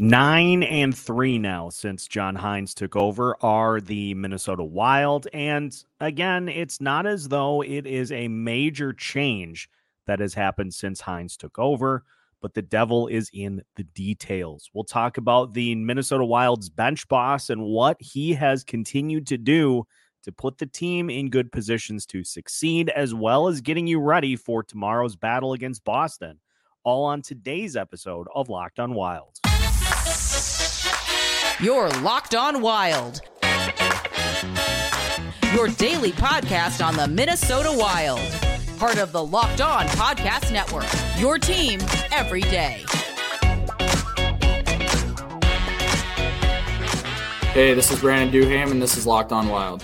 Nine and three now since John Hynes took over are the Minnesota Wild. And again, it's not as though it is a major change that has happened since Hynes took over, but the devil is in the details. We'll talk about the Minnesota Wild's bench boss and what he has continued to do to put the team in good positions to succeed, as well as getting you ready for tomorrow's battle against Boston. All on today's episode of Locked on Wild. You're Locked On Wild. Your daily podcast on the Minnesota Wild. Part of the Locked On Podcast Network. Your team every day. Hey, this is Brandon Duham, and this is Locked On Wild.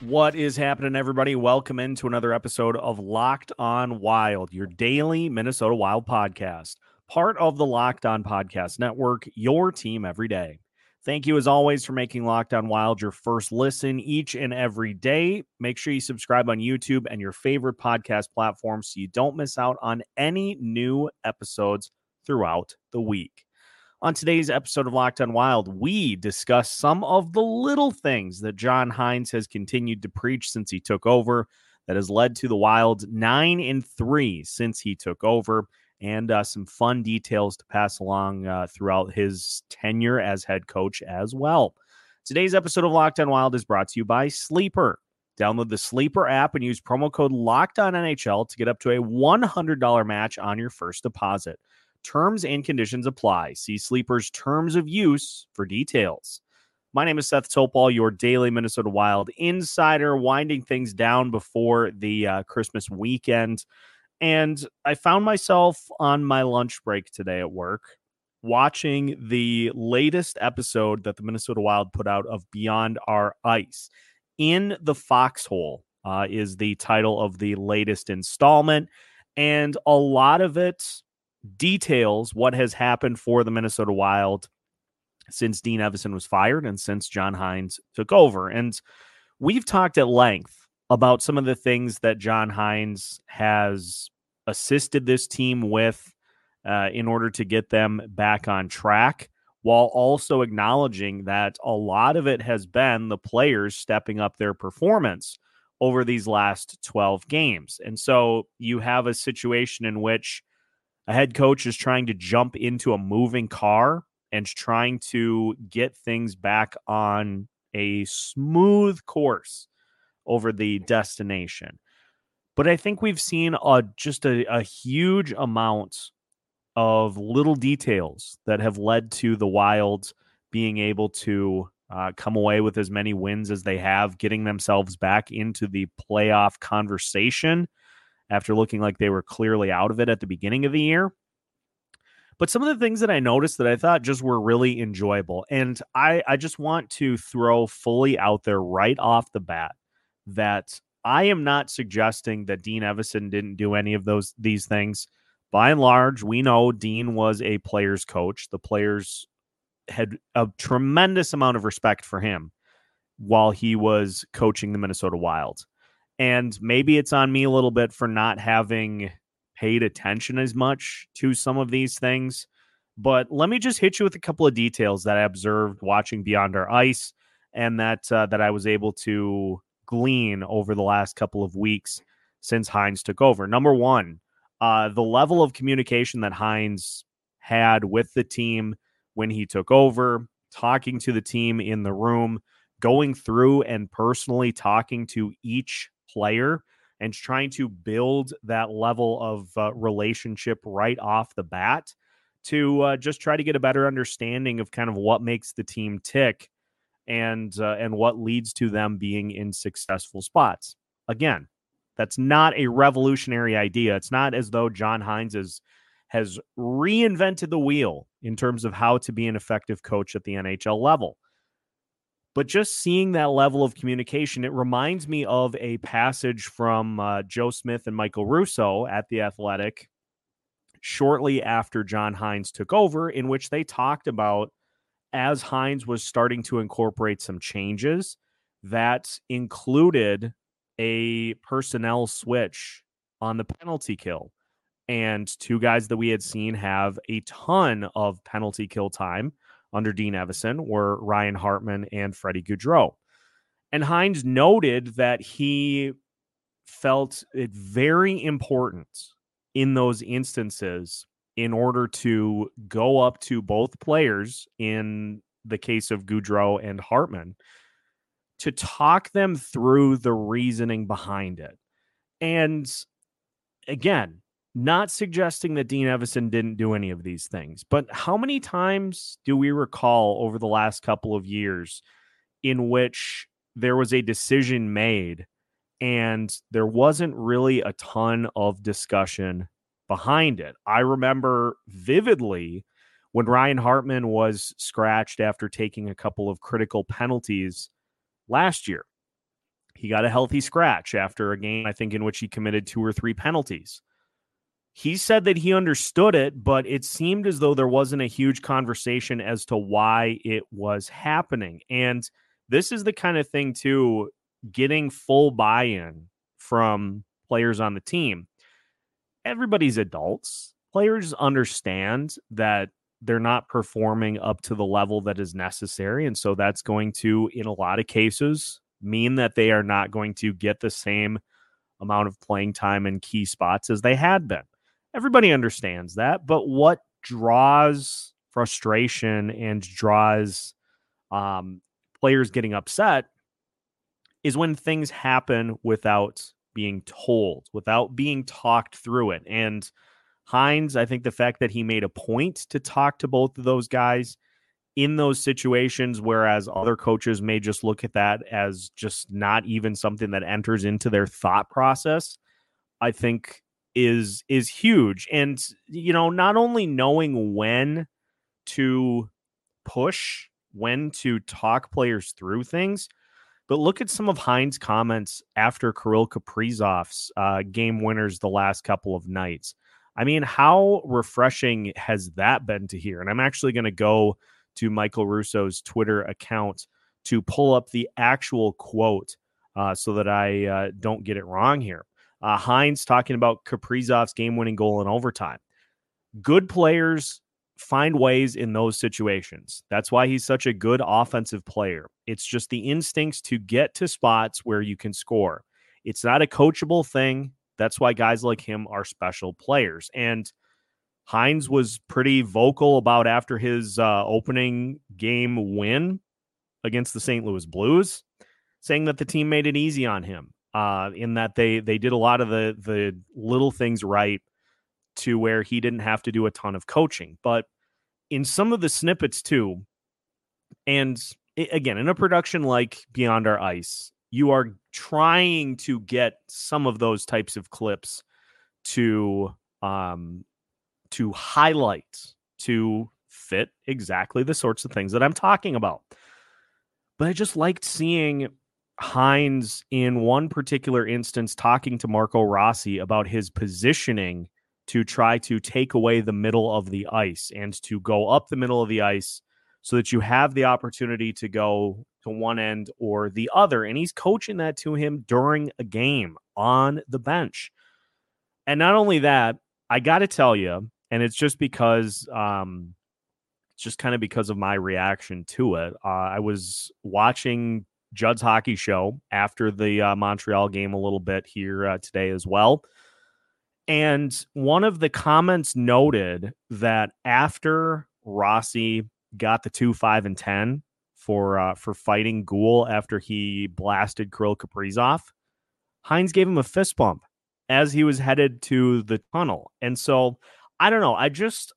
What is happening, everybody? Welcome into another episode of Locked On Wild, your daily Minnesota Wild podcast part of the Locked On Podcast Network, your team every day. Thank you, as always, for making Locked On Wild your first listen each and every day. Make sure you subscribe on YouTube and your favorite podcast platform so you don't miss out on any new episodes throughout the week. On today's episode of Locked On Wild, we discuss some of the little things that John Hynes has continued to preach since he took over that has led to the Wild 9 and 3 since he took over and uh, some fun details to pass along uh, throughout his tenure as head coach as well. Today's episode of Locked On Wild is brought to you by Sleeper. Download the Sleeper app and use promo code Locked On NHL to get up to a $100 match on your first deposit. Terms and conditions apply. See Sleeper's terms of use for details. My name is Seth Topal, your daily Minnesota Wild insider, winding things down before the uh, Christmas weekend. And I found myself on my lunch break today at work watching the latest episode that the Minnesota Wild put out of Beyond Our Ice. In the Foxhole uh, is the title of the latest installment. And a lot of it details what has happened for the Minnesota Wild since Dean Evason was fired and since John Hynes took over. And we've talked at length about some of the things that John Hynes has assisted this team with uh, in order to get them back on track, while also acknowledging that a lot of it has been the players stepping up their performance over these last 12 games. And so you have a situation in which a head coach is trying to jump into a moving car and trying to get things back on a smooth course over the destination. But I think we've seen a, just a, a huge amount of little details that have led to the Wilds being able to uh, come away with as many wins as they have, getting themselves back into the playoff conversation after looking like they were clearly out of it at the beginning of the year. But some of the things that I noticed that I thought just were really enjoyable. And I, I just want to throw fully out there right off the bat that I am not suggesting that Dean Evason didn't do any of those these things. By and large, we know Dean was a player's coach. The players had a tremendous amount of respect for him while he was coaching the Minnesota Wild. And maybe it's on me a little bit for not having paid attention as much to some of these things. But let me just hit you with a couple of details that I observed watching Beyond Our Ice and that uh, that I was able to glean over the last couple of weeks since Hynes took over. Number one, uh, the level of communication that Hynes had with the team when he took over, talking to the team in the room, going through and personally talking to each player and trying to build that level of uh, relationship right off the bat to uh, just try to get a better understanding of kind of what makes the team tick and uh, and what leads to them being in successful spots. Again, that's not a revolutionary idea. It's not as though John Hynes is, has reinvented the wheel in terms of how to be an effective coach at the NHL level. But just seeing that level of communication, it reminds me of a passage from uh, Joe Smith and Michael Russo at The Athletic shortly after John Hynes took over, in which they talked about as Hynes was starting to incorporate some changes that included a personnel switch on the penalty kill. and two guys that we had seen have a ton of penalty kill time under Dean Evason were Ryan Hartman and Freddie Gaudreau. And Hynes noted that he felt it very important in those instances in order to go up to both players in the case of Gaudreau and Hartman to talk them through the reasoning behind it. And again, not suggesting that Dean Evason didn't do any of these things, but how many times do we recall over the last couple of years in which there was a decision made and there wasn't really a ton of discussion behind it? I remember vividly when Ryan Hartman was scratched after taking a couple of critical penalties last year. He got a healthy scratch after a game, I think, in which he committed two or three penalties he said that he understood it, but it seemed as though there wasn't a huge conversation as to why it was happening. And this is the kind of thing, too, getting full buy in from players on the team. Everybody's adults. Players understand that they're not performing up to the level that is necessary. And so that's going to, in a lot of cases, mean that they are not going to get the same amount of playing time in key spots as they had been. Everybody understands that, but what draws frustration and draws um, players getting upset is when things happen without being told, without being talked through it. And Hynes, I think the fact that he made a point to talk to both of those guys in those situations, whereas other coaches may just look at that as just not even something that enters into their thought process, I think is is huge and you know not only knowing when to push when to talk players through things but look at some of Hynes' comments after Kirill Kaprizov's uh, game winners the last couple of nights. I mean, how refreshing has that been to hear? And I'm actually going to go to Michael Russo's Twitter account to pull up the actual quote uh, so that I uh, don't get it wrong here. Uh, Hynes talking about Kaprizov's game winning goal in overtime. Good players find ways in those situations. That's why he's such a good offensive player. It's just the instincts to get to spots where you can score. It's not a coachable thing. That's why guys like him are special players. And Hynes was pretty vocal about after his uh, opening game win against the St. Louis Blues, saying that the team made it easy on him uh, in that they they did a lot of the the little things right to where he didn't have to do a ton of coaching. But in some of the snippets too, and again in a production like Beyond Our Ice, you are trying to get some of those types of clips to um to highlight to fit exactly the sorts of things that I'm talking about. But I just liked seeing Hynes, in one particular instance, talking to Marco Rossi about his positioning to try to take away the middle of the ice and to go up the middle of the ice so that you have the opportunity to go to one end or the other. And he's coaching that to him during a game on the bench. And not only that, I got to tell you, and it's just because, um, it's just kind of because of my reaction to it. Uh, I was watching Judd's hockey show after the uh, Montreal game a little bit here uh, today as well. And one of the comments noted that after Rossi got the two, five, and ten for uh, for fighting Gould after he blasted Kirill Kaprizov, Hynes gave him a fist bump as he was headed to the tunnel. And so I don't know. I just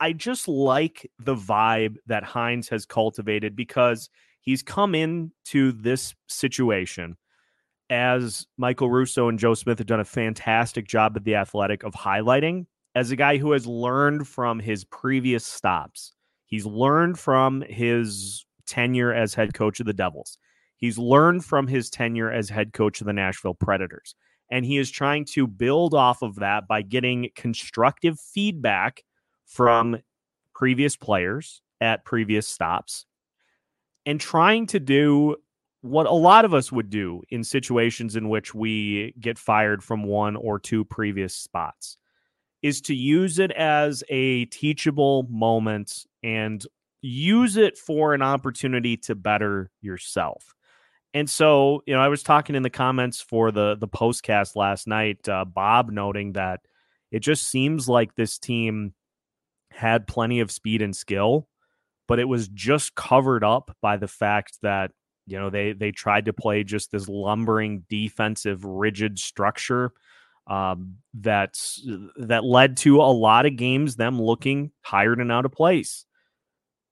I just like the vibe that Hynes has cultivated because he's come into this situation as Michael Russo and Joe Smith have done a fantastic job at the athletic of highlighting as a guy who has learned from his previous stops. He's learned from his tenure as head coach of the Devils. He's learned from his tenure as head coach of the Nashville Predators. And he is trying to build off of that by getting constructive feedback from previous players at previous stops and trying to do what a lot of us would do in situations in which we get fired from one or two previous spots is to use it as a teachable moment and use it for an opportunity to better yourself. And so, you know, I was talking in the comments for the the postcast last night, uh, Bob noting that it just seems like this team had plenty of speed and skill, but it was just covered up by the fact that you know they they tried to play just this lumbering defensive rigid structure um, that that led to a lot of games them looking tired and out of place.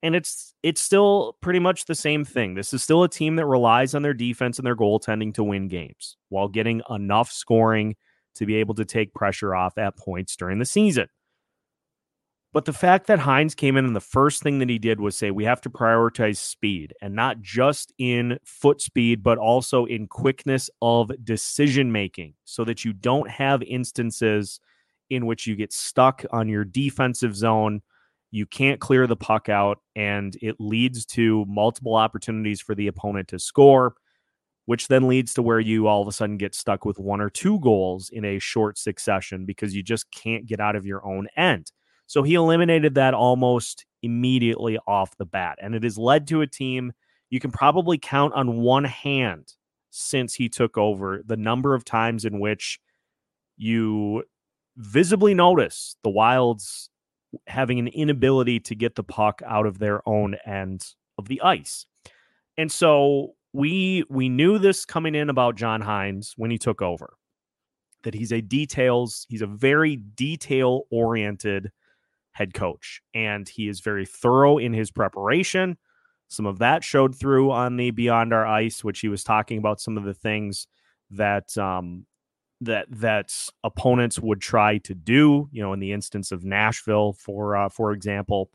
And it's it's still pretty much the same thing. This is still a team that relies on their defense and their goaltending to win games while getting enough scoring to be able to take pressure off at points during the season. But the fact that Hynes came in and the first thing that he did was say, we have to prioritize speed and not just in foot speed, but also in quickness of decision making so that you don't have instances in which you get stuck on your defensive zone. You can't clear the puck out, and it leads to multiple opportunities for the opponent to score, which then leads to where you all of a sudden get stuck with one or two goals in a short succession because you just can't get out of your own end. So he eliminated that almost immediately off the bat. And it has led to a team you can probably count on one hand since he took over the number of times in which you visibly notice the Wilds having an inability to get the puck out of their own end of the ice. And so we we knew this coming in about John Hynes when he took over. That he's a details, he's a very detail oriented head coach. And he is very thorough in his preparation. Some of that showed through on the Beyond Our Ice, which he was talking about some of the things that um, that that opponents would try to do. You know, in the instance of Nashville, for uh, for example.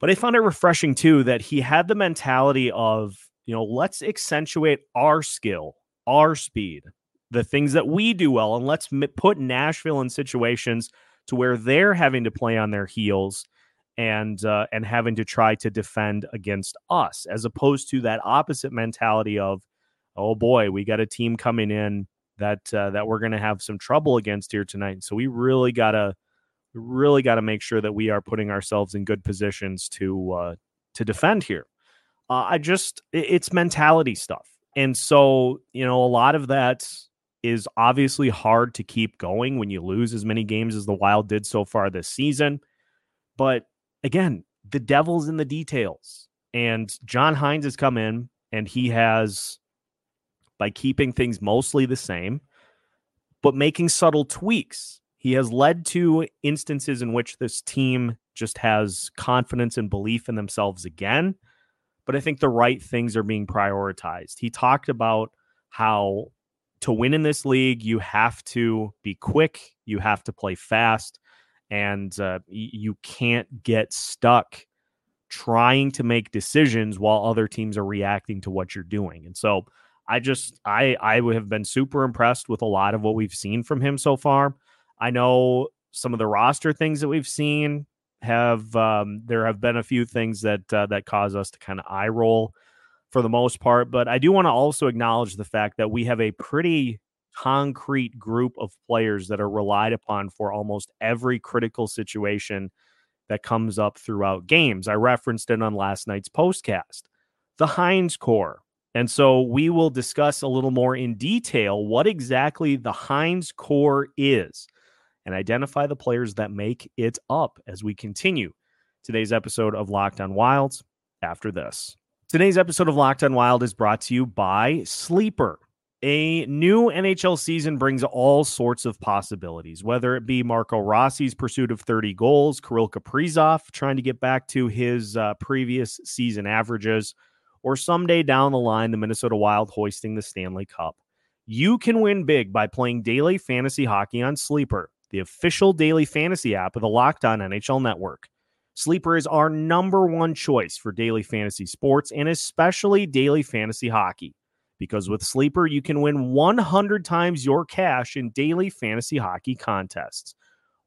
But I found it refreshing too that he had the mentality of you know let's accentuate our skill, our speed, the things that we do well, and let's put Nashville in situations to where they're having to play on their heels and uh, and having to try to defend against us, as opposed to that opposite mentality of, oh boy, we got a team coming in that uh, that we're going to have some trouble against here tonight. So we really gotta really got to make sure that we are putting ourselves in good positions to uh, to defend here. Uh, I just it's mentality stuff, and so you know a lot of that is obviously hard to keep going when you lose as many games as the Wild did so far this season. But again, the devil's in the details. And John Hynes has come in and he has, by keeping things mostly the same, but making subtle tweaks, he has led to instances in which this team just has confidence and belief in themselves again. But I think the right things are being prioritized. He talked about how to win in this league, you have to be quick, you have to play fast, and uh, you can't get stuck trying to make decisions while other teams are reacting to what you're doing. And so I just I I would have been super impressed with a lot of what we've seen from him so far. I know some of the roster things that we've seen have um, there have been a few things that uh, that cause us to kind of eye roll for the most part. But I do want to also acknowledge the fact that we have a pretty concrete group of players that are relied upon for almost every critical situation that comes up throughout games. I referenced it on last night's postcast. The Hynes core. And so we will discuss a little more in detail what exactly the Hynes core is and identify the players that make it up as we continue today's episode of Locked on Wilds after this. Today's episode of Locked on Wild is brought to you by Sleeper. A new NHL season brings all sorts of possibilities, whether it be Marco Rossi's pursuit of 30 goals, Kirill Kaprizov trying to get back to his uh, previous season averages, or someday down the line, the Minnesota Wild hoisting the Stanley Cup. You can win big by playing daily fantasy hockey on Sleeper, the official daily fantasy app of the Locked On NHL Network. Sleeper is our number one choice for daily fantasy sports and especially daily fantasy hockey. Because with Sleeper, you can win 100 times your cash in daily fantasy hockey contests.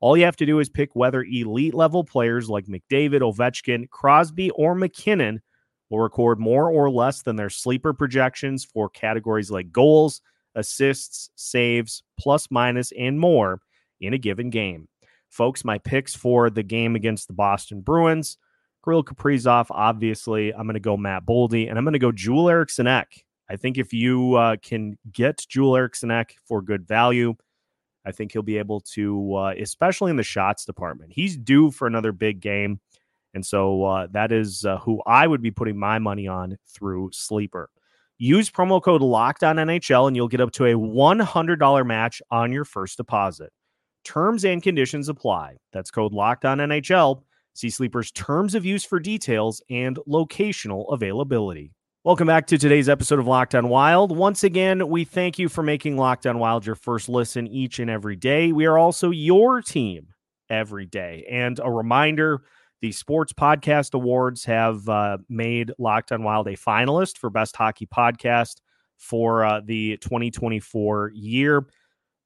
All you have to do is pick whether elite level players like McDavid, Ovechkin, Crosby, or MacKinnon will record more or less than their sleeper projections for categories like goals, assists, saves, plus minus, and more in a given game. Folks, my picks for the game against the Boston Bruins Kirill Kaprizov, obviously. I'm going to go Matt Boldy, and I'm going to go Joel Eriksson Ek. I think if you uh, can get Joel Eriksson Ek for good value, I think he'll be able to, uh, especially in the shots department. He's due for another big game. And so uh, that is uh, who I would be putting my money on through Sleeper. Use promo code Locked On NHL, and you'll get up to a $100 match on your first deposit. Terms and conditions apply. That's code Locked On NHL See Sleeper's terms of use for details and locational availability. Welcome back to today's episode of Locked On Wild. Once again, we thank you for making Locked On Wild your first listen each and every day. We are also your team every day. And a reminder the Sports Podcast Awards have uh, made Locked On Wild a finalist for Best Hockey Podcast for uh, the 2024 year.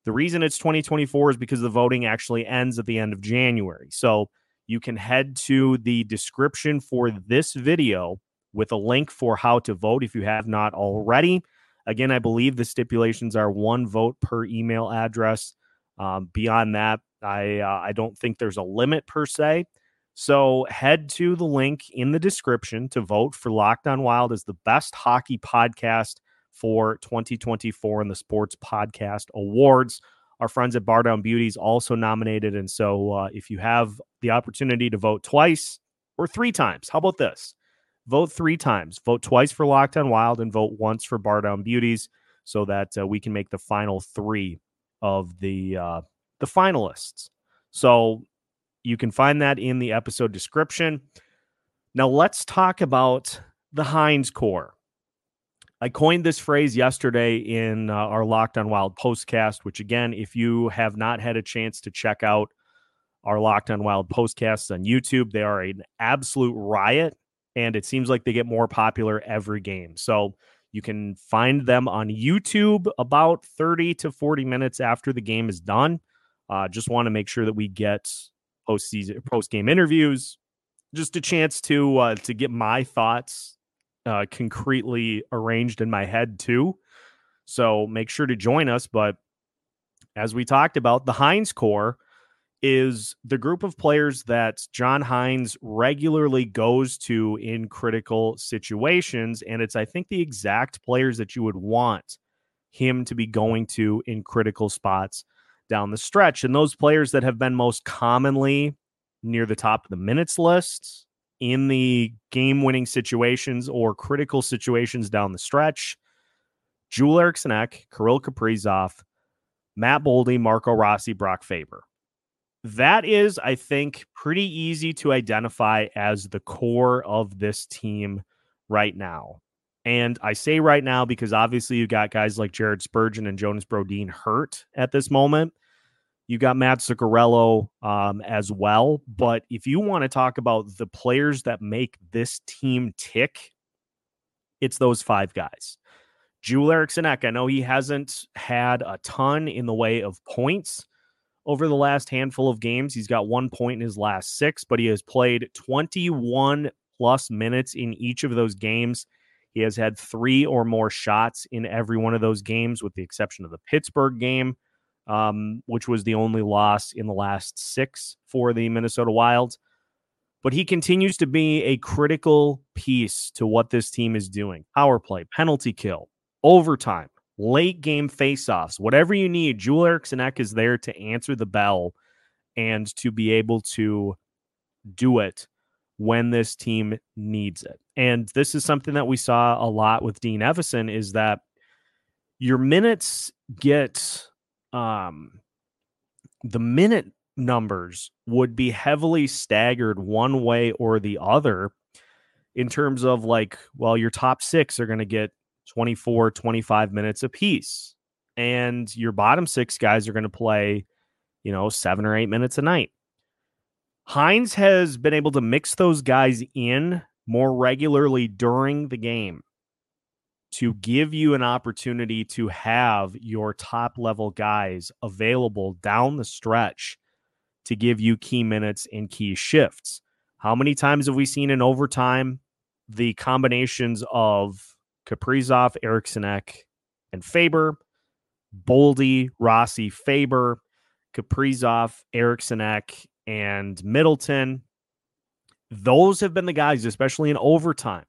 The reason it's 2024 is because the voting actually ends at the end of January. So you can head to the description for this video with a link for how to vote if you have not already. Again, I believe the stipulations are one vote per email address. Um, beyond that, I uh, I don't think there's a limit per se. So head to the link in the description to vote for Locked On Wild as the best hockey podcast for 2024 in the Sports Podcast Awards. Our friends at Bar Down Beauties also nominated. And so uh, if you have the opportunity to vote twice or three times, how about this? Vote three times. Vote twice for Locked On Wild and vote once for Bar Down Beauties so that uh, we can make the final three of the uh, the finalists. So you can find that in the episode description. Now let's talk about the Hynes core. I coined this phrase yesterday in uh, our Locked on Wild postcast, which again, if you have not had a chance to check out our Locked on Wild postcasts on YouTube, they are an absolute riot. And it seems like they get more popular every game. So you can find them on YouTube about 30 to 40 minutes after the game is done. Uh, just want to make sure that we get post season, post game interviews, just a chance to uh, to get my thoughts uh, concretely arranged in my head too. So make sure to join us. But as we talked about, the Hynes core is the group of players that John Hynes regularly goes to in critical situations. And it's, I think, the exact players that you would want him to be going to in critical spots down the stretch. And those players that have been most commonly near the top of the minutes list in the game winning situations or critical situations down the stretch. Joel Eriksson Ek, Kirill Kaprizov, Matt Boldy, Marco Rossi, Brock Faber. That is, I think, pretty easy to identify as the core of this team right now. And I say right now because obviously you got guys like Jared Spurgeon and Jonas Brodin hurt at this moment. You got Mats Zuccarello um, as well. But if you want to talk about the players that make this team tick, it's those five guys. Joel Eriksson Ek, I know he hasn't had a ton in the way of points over the last handful of games. He's got one point in his last six, but he has played 21 plus minutes in each of those games. He has had three or more shots in every one of those games, with the exception of the Pittsburgh game um, which was the only loss in the last six for the Minnesota Wild. But he continues to be a critical piece to what this team is doing power play, penalty kill, overtime, late game faceoffs, whatever you need. Joel Eriksson Ek is there to answer the bell and to be able to do it when this team needs it. And this is something that we saw a lot with Dean Evason is that your minutes get um, the minute numbers would be heavily staggered one way or the other in terms of like, well, your top six are going to get 24, 25 minutes apiece. And your bottom six guys are going to play, you know, seven or eight minutes a night. Hynes has been able to mix those guys in more regularly during the game to give you an opportunity to have your top level guys available down the stretch to give you key minutes and key shifts. How many times have we seen in overtime the combinations of Kaprizov, Eriksson Ek, and Faber, Boldy, Rossi, Faber, Kaprizov, Eriksson Ek, and Middleton. Those have been the guys, especially in overtime,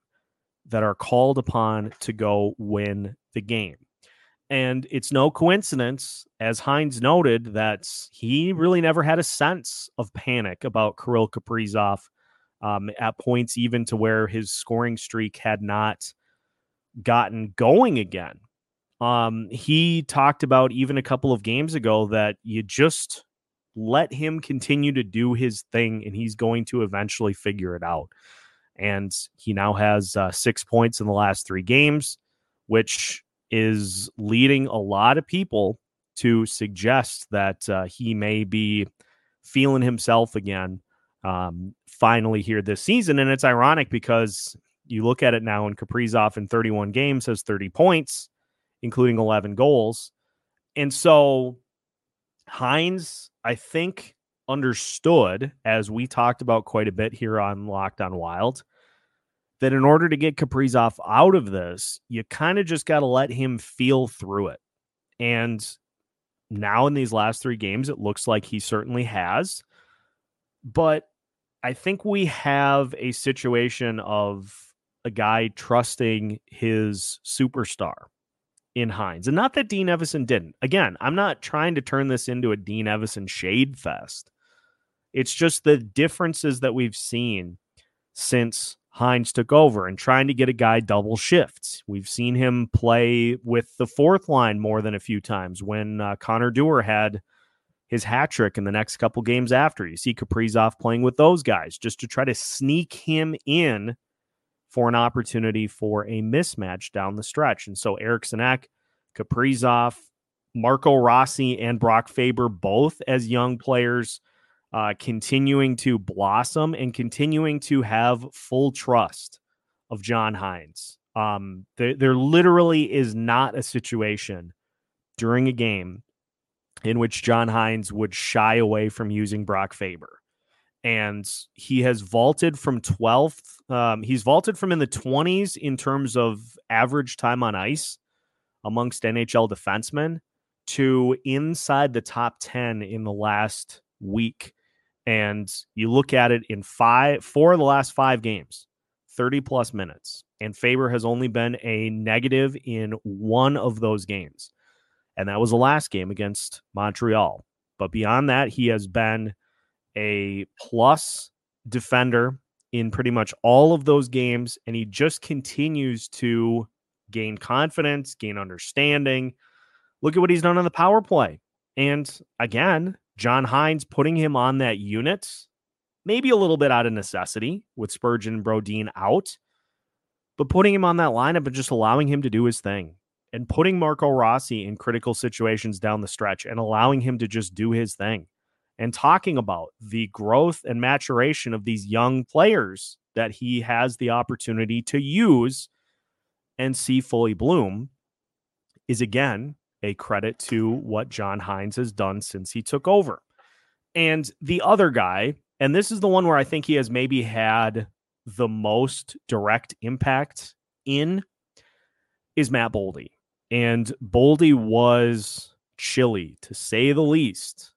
that are called upon to go win the game. And it's no coincidence, as Hynes noted, that he really never had a sense of panic about Kirill Kaprizov um, at points, even to where his scoring streak had not gotten going again. Um, he talked about even a couple of games ago that you just let him continue to do his thing and he's going to eventually figure it out. And he now has uh, six points in the last three games, which is leading a lot of people to suggest that uh, he may be feeling himself again um, finally here this season. And it's ironic because you look at it now, and Kaprizov in 31 games has 30 points including 11 goals. And so Hynes, I think, understood, as we talked about quite a bit here on Locked on Wild, that in order to get Kaprizov out of this, you kind of just got to let him feel through it. And now in these last three games, it looks like he certainly has. But I think we have a situation of a guy trusting his superstar in Hynes. And not that Dean Evason didn't. Again, I'm not trying to turn this into a Dean Evason shade fest. It's just the differences that we've seen since Hynes took over and trying to get a guy double shifts. We've seen him play with the fourth line more than a few times when uh, Connor Dewar had his hat trick in the next couple games after. You see Kaprizov playing with those guys just to try to sneak him in for an opportunity for a mismatch down the stretch. And so Eriksson Ek, Kaprizov, Marco Rossi, and Brock Faber, both as young players, uh, continuing to blossom and continuing to have full trust of John Hynes. Um, there, there literally is not a situation during a game in which John Hynes would shy away from using Brock Faber and he has vaulted from 12th. Um, he's vaulted from in the 20s in terms of average time on ice amongst NHL defensemen to inside the top 10 in the last week. And you look at it in five, four of the last five games, 30 plus minutes. And Faber has only been a negative in one of those games. And that was the last game against Montreal. But beyond that, he has been a plus defender in pretty much all of those games, and he just continues to gain confidence, gain understanding. Look at what he's done on the power play. And again, John Hynes putting him on that unit, maybe a little bit out of necessity with Spurgeon and Brodin out, but putting him on that lineup and just allowing him to do his thing and putting Marco Rossi in critical situations down the stretch and allowing him to just do his thing and talking about the growth and maturation of these young players that he has the opportunity to use and see fully bloom is again a credit to what John Hynes has done since he took over. And the other guy, and this is the one where I think he has maybe had the most direct impact in, is Matt Boldy. And Boldy was chilly, to say the least,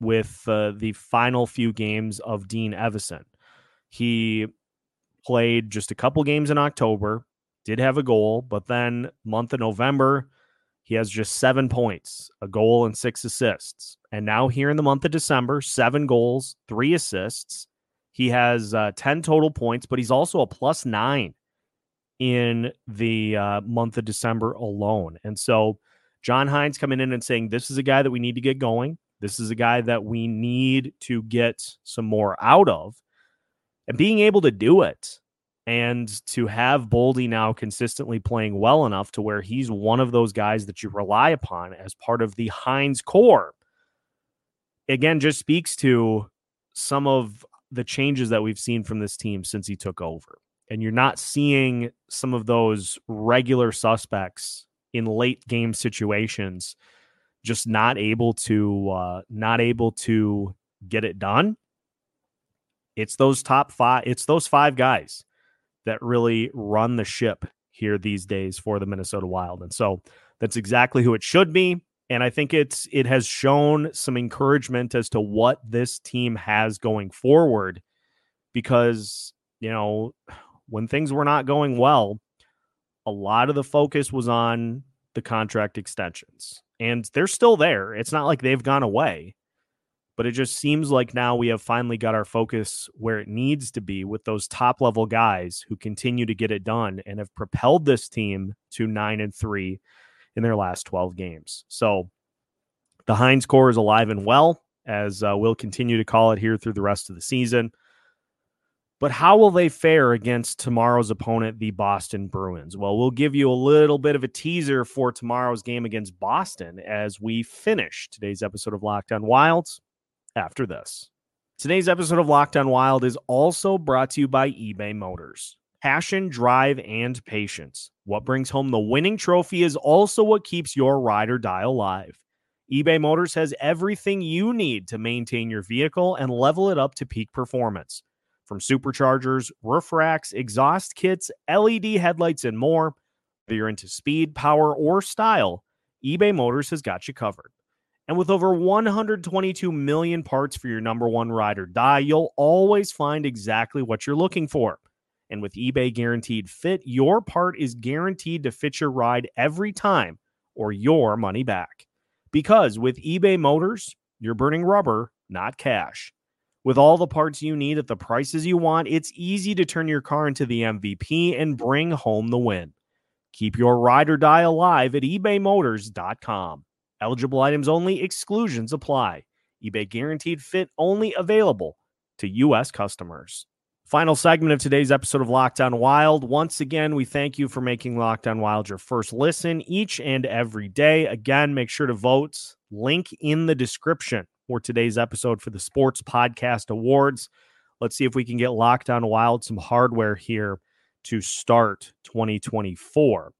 with uh, the final few games of Dean Evason. He played just a couple games in October, did have a goal, but then month of November, he has just seven points, a goal, and six assists. And now here in the month of December, seven goals, three assists. He has uh, 10 total points, but he's also a plus nine in the uh, month of December alone. And so John Hynes coming in and saying, This is a guy that we need to get going. This is a guy that we need to get some more out of. And being able to do it and to have Boldy now consistently playing well enough to where he's one of those guys that you rely upon as part of the Hynes core, again, just speaks to some of the changes that we've seen from this team since he took over. And you're not seeing some of those regular suspects in late game situations just not able to uh, not able to get it done. It's those top five. It's those five guys that really run the ship here these days for the Minnesota Wild, and so that's exactly who it should be. And I think it's it has shown some encouragement as to what this team has going forward because, you know, when things were not going well, a lot of the focus was on the contract extensions. And they're still there. It's not like they've gone away. But it just seems like now we have finally got our focus where it needs to be with those top level guys who continue to get it done and have propelled this team to 9 and 3 in their last 12 games. So the Hynes core is alive and well, as uh, we'll continue to call it here through the rest of the season. But how will they fare against tomorrow's opponent, the Boston Bruins? Well, we'll give you a little bit of a teaser for tomorrow's game against Boston as we finish today's episode of Locked On Wilds after this. Today's episode of Locked On Wild is also brought to you by eBay Motors. Passion, drive, and patience. What brings home the winning trophy is also what keeps your ride or die alive. eBay Motors has everything you need to maintain your vehicle and level it up to peak performance. From superchargers, roof racks, exhaust kits, LED headlights, and more, whether you're into speed, power, or style, eBay Motors has got you covered. And with over 122 million parts for your number one ride or die, you'll always find exactly what you're looking for. And with eBay Guaranteed Fit, your part is guaranteed to fit your ride every time or your money back. Because with eBay Motors, you're burning rubber, not cash. With all the parts you need at the prices you want, it's easy to turn your car into the MVP and bring home the win. Keep your ride or die alive at ebaymotors.com. Eligible items only, exclusions apply. eBay guaranteed fit only available to U.S. customers. Final segment of today's episode of Locked On Wild. Once again, we thank you for making Locked On Wild your first listen each and every day. Again, make sure to vote. Link in the description for today's episode for the Sports Podcast Awards. Let's see if we can get Locked On Wild some hardware here to start 2024.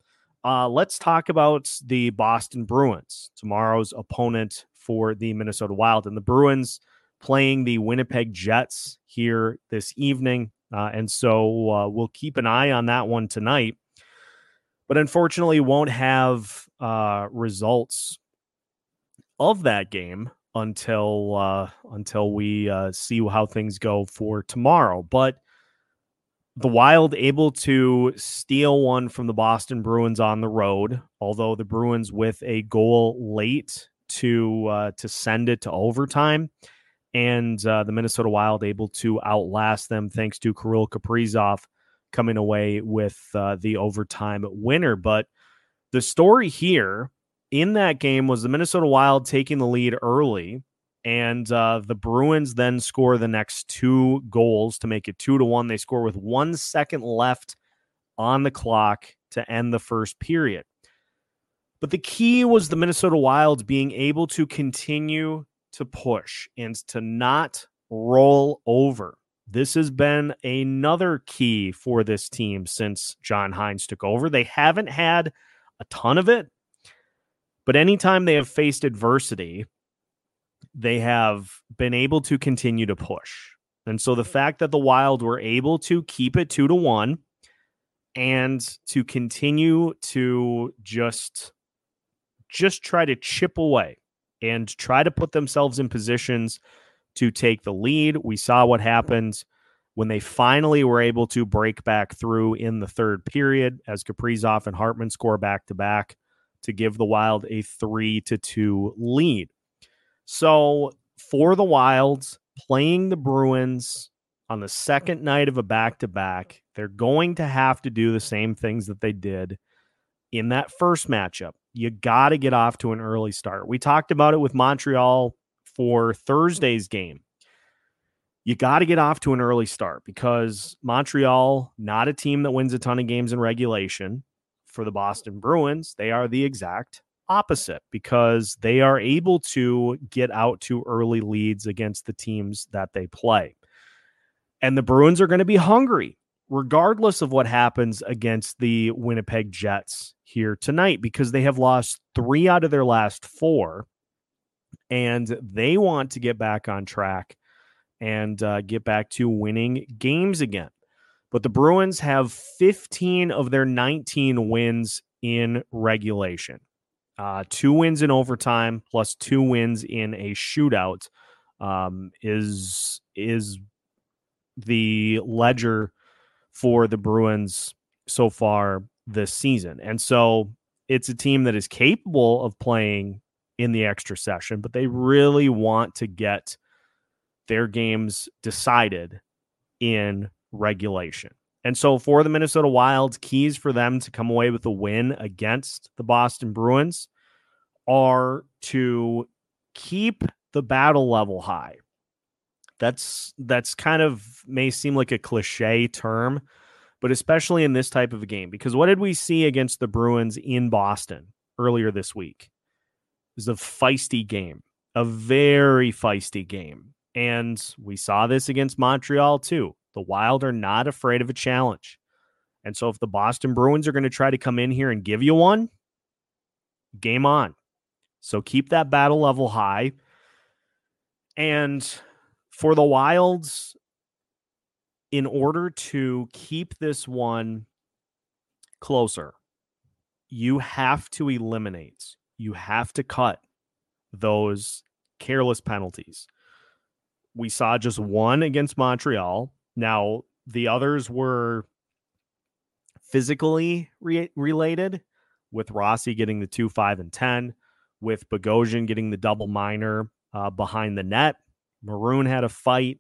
Uh, let's talk about the Boston Bruins, tomorrow's opponent for the Minnesota Wild. And the Bruins playing the Winnipeg Jets here this evening. Uh, and so uh, we'll keep an eye on that one tonight. But unfortunately, won't have uh, results of that game until uh, until we uh, see how things go for tomorrow. But the Wild able to steal one from the Boston Bruins on the road, although the Bruins with a goal late to uh, to send it to overtime and uh, the Minnesota Wild able to outlast them thanks to Kirill Kaprizov coming away with uh, the overtime winner. But the story here in that game was the Minnesota Wild taking the lead early, and uh, the Bruins then score the next two goals to make it two to one. They score with one second left on the clock to end the first period. But the key was the Minnesota Wild being able to continue to push and to not roll over. This has been another key for this team since John Hynes took over. They haven't had a ton of it, but anytime they have faced adversity, they have been able to continue to push. And so the mm-hmm. fact that the Wild were able to keep it two to one and to continue to just just try to chip away and try to put themselves in positions to take the lead. We saw what happened when they finally were able to break back through in the third period as Kaprizov and Hartman score back to back to give the Wild a three to two lead. So for the Wilds playing the Bruins on the second night of a back to back, they're going to have to do the same things that they did in that first matchup you got to get off to an early start. We talked about it with Montreal for Thursday's game. You got to get off to an early start because Montreal, not a team that wins a ton of games in regulation. For the Boston Bruins, they are the exact opposite because they are able to get out to early leads against the teams that they play. And the Bruins are going to be hungry regardless of what happens against the Winnipeg Jets here tonight, because they have lost three out of their last four, and they want to get back on track and uh, get back to winning games again. But the Bruins have 15 of their 19 wins in regulation. Uh, two wins in overtime plus two wins in a shootout um, is is the ledger for the Bruins so far this season. And so it's a team that is capable of playing in the extra session, but they really want to get their games decided in regulation. And so for the Minnesota Wild, keys for them to come away with a win against the Boston Bruins are to keep the battle level high. That's that's kind of may seem like a cliche term, but especially in this type of a game because what did we see against the Bruins in Boston earlier this week? It was a feisty game, a very feisty game. And we saw this against Montreal too. The Wild are not afraid of a challenge. And so if the Boston Bruins are going to try to come in here and give you one, game on. So keep that battle level high. And for the Wilds, in order to keep this one closer, you have to eliminate, you have to cut those careless penalties. We saw just one against Montreal. Now, the others were physically re- related, with Rossi getting the 2, 5, and 10, with Bogosian getting the double minor uh, behind the net. Maroon had a fight.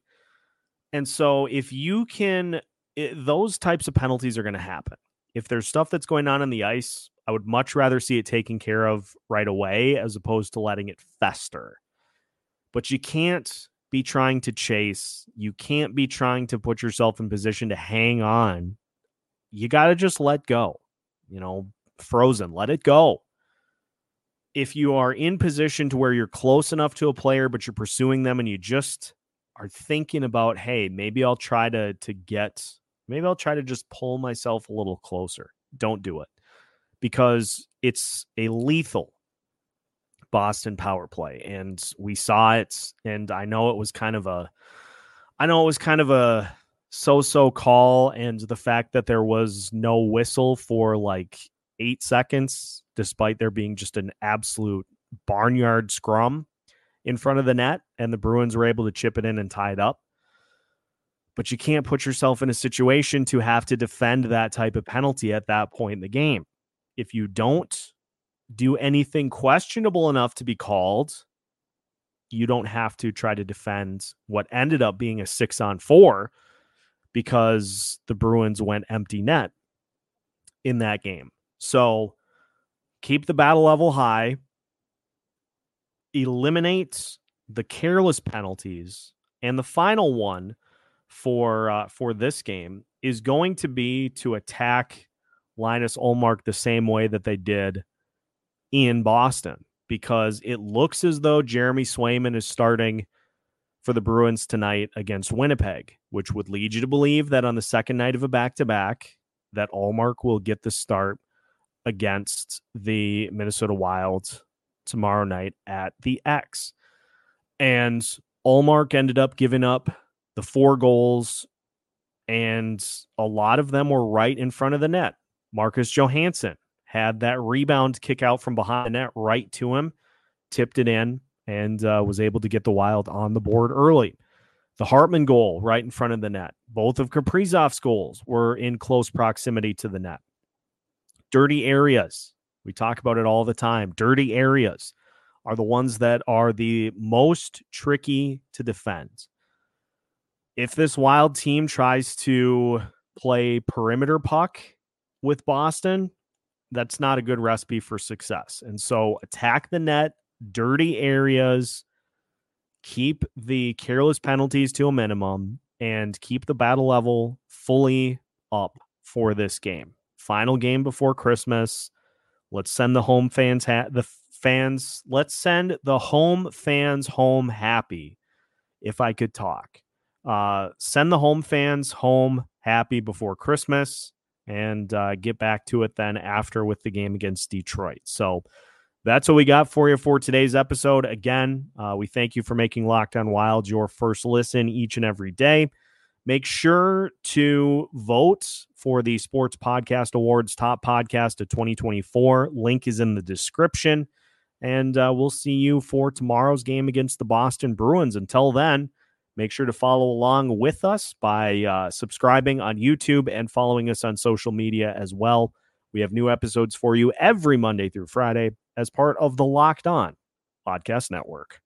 And so, if you can, it, those types of penalties are going to happen. If there's stuff that's going on in the ice, I would much rather see it taken care of right away as opposed to letting it fester. But you can't be trying to chase. You can't be trying to put yourself in position to hang on. You got to just let go. You know, frozen, let it go. If you are in position to where you're close enough to a player, but you're pursuing them and you just are thinking about, hey, maybe I'll try to to get, maybe I'll try to just pull myself a little closer. Don't do it because it's a lethal Boston power play. And we saw it. And I know it was kind of a, I know it was kind of a so so call. And the fact that there was no whistle for like eight seconds, despite there being just an absolute barnyard scrum in front of the net. And the Bruins were able to chip it in and tie it up. But you can't put yourself in a situation to have to defend that type of penalty at that point in the game. If you don't do anything questionable enough to be called, you don't have to try to defend what ended up being a six on four because the Bruins went empty net in that game. So keep the battle level high, eliminate the careless penalties, and the final one for uh, for this game is going to be to attack Linus Ullmark the same way that they did in Boston because it looks as though Jeremy Swayman is starting for the Bruins tonight against Winnipeg, which would lead you to believe that on the second night of a back to back, that Ullmark will get the start against the Minnesota Wild tomorrow night at the X. And Ullmark ended up giving up the four goals, and a lot of them were right in front of the net. Marcus Johansson had that rebound kick out from behind the net right to him, tipped it in, and uh, was able to get the Wild on the board early. The Hartman goal right in front of the net. Both of Kaprizov's goals were in close proximity to the net. Dirty areas. We talk about it all the time. Dirty areas are the ones that are the most tricky to defend. If this wild team tries to play perimeter puck with Boston, that's not a good recipe for success. And so attack the net, dirty areas, keep the careless penalties to a minimum, and keep the battle level fully up for this game. Final game before Christmas. Let's send the home fans ha- the fans. Let's send the home fans home happy. If I could talk, uh, send the home fans home happy before Christmas and uh, get back to it then after with the game against Detroit. So that's what we got for you for today's episode. Again, uh, we thank you for making Locked On Wild your first listen each and every day. Make sure to vote for the Sports Podcast Awards Top Podcast of 2024. Link is in the description. And uh, we'll see you for tomorrow's game against the Boston Bruins. Until then, make sure to follow along with us by uh, subscribing on YouTube and following us on social media as well. We have new episodes for you every Monday through Friday as part of the Locked On Podcast Network.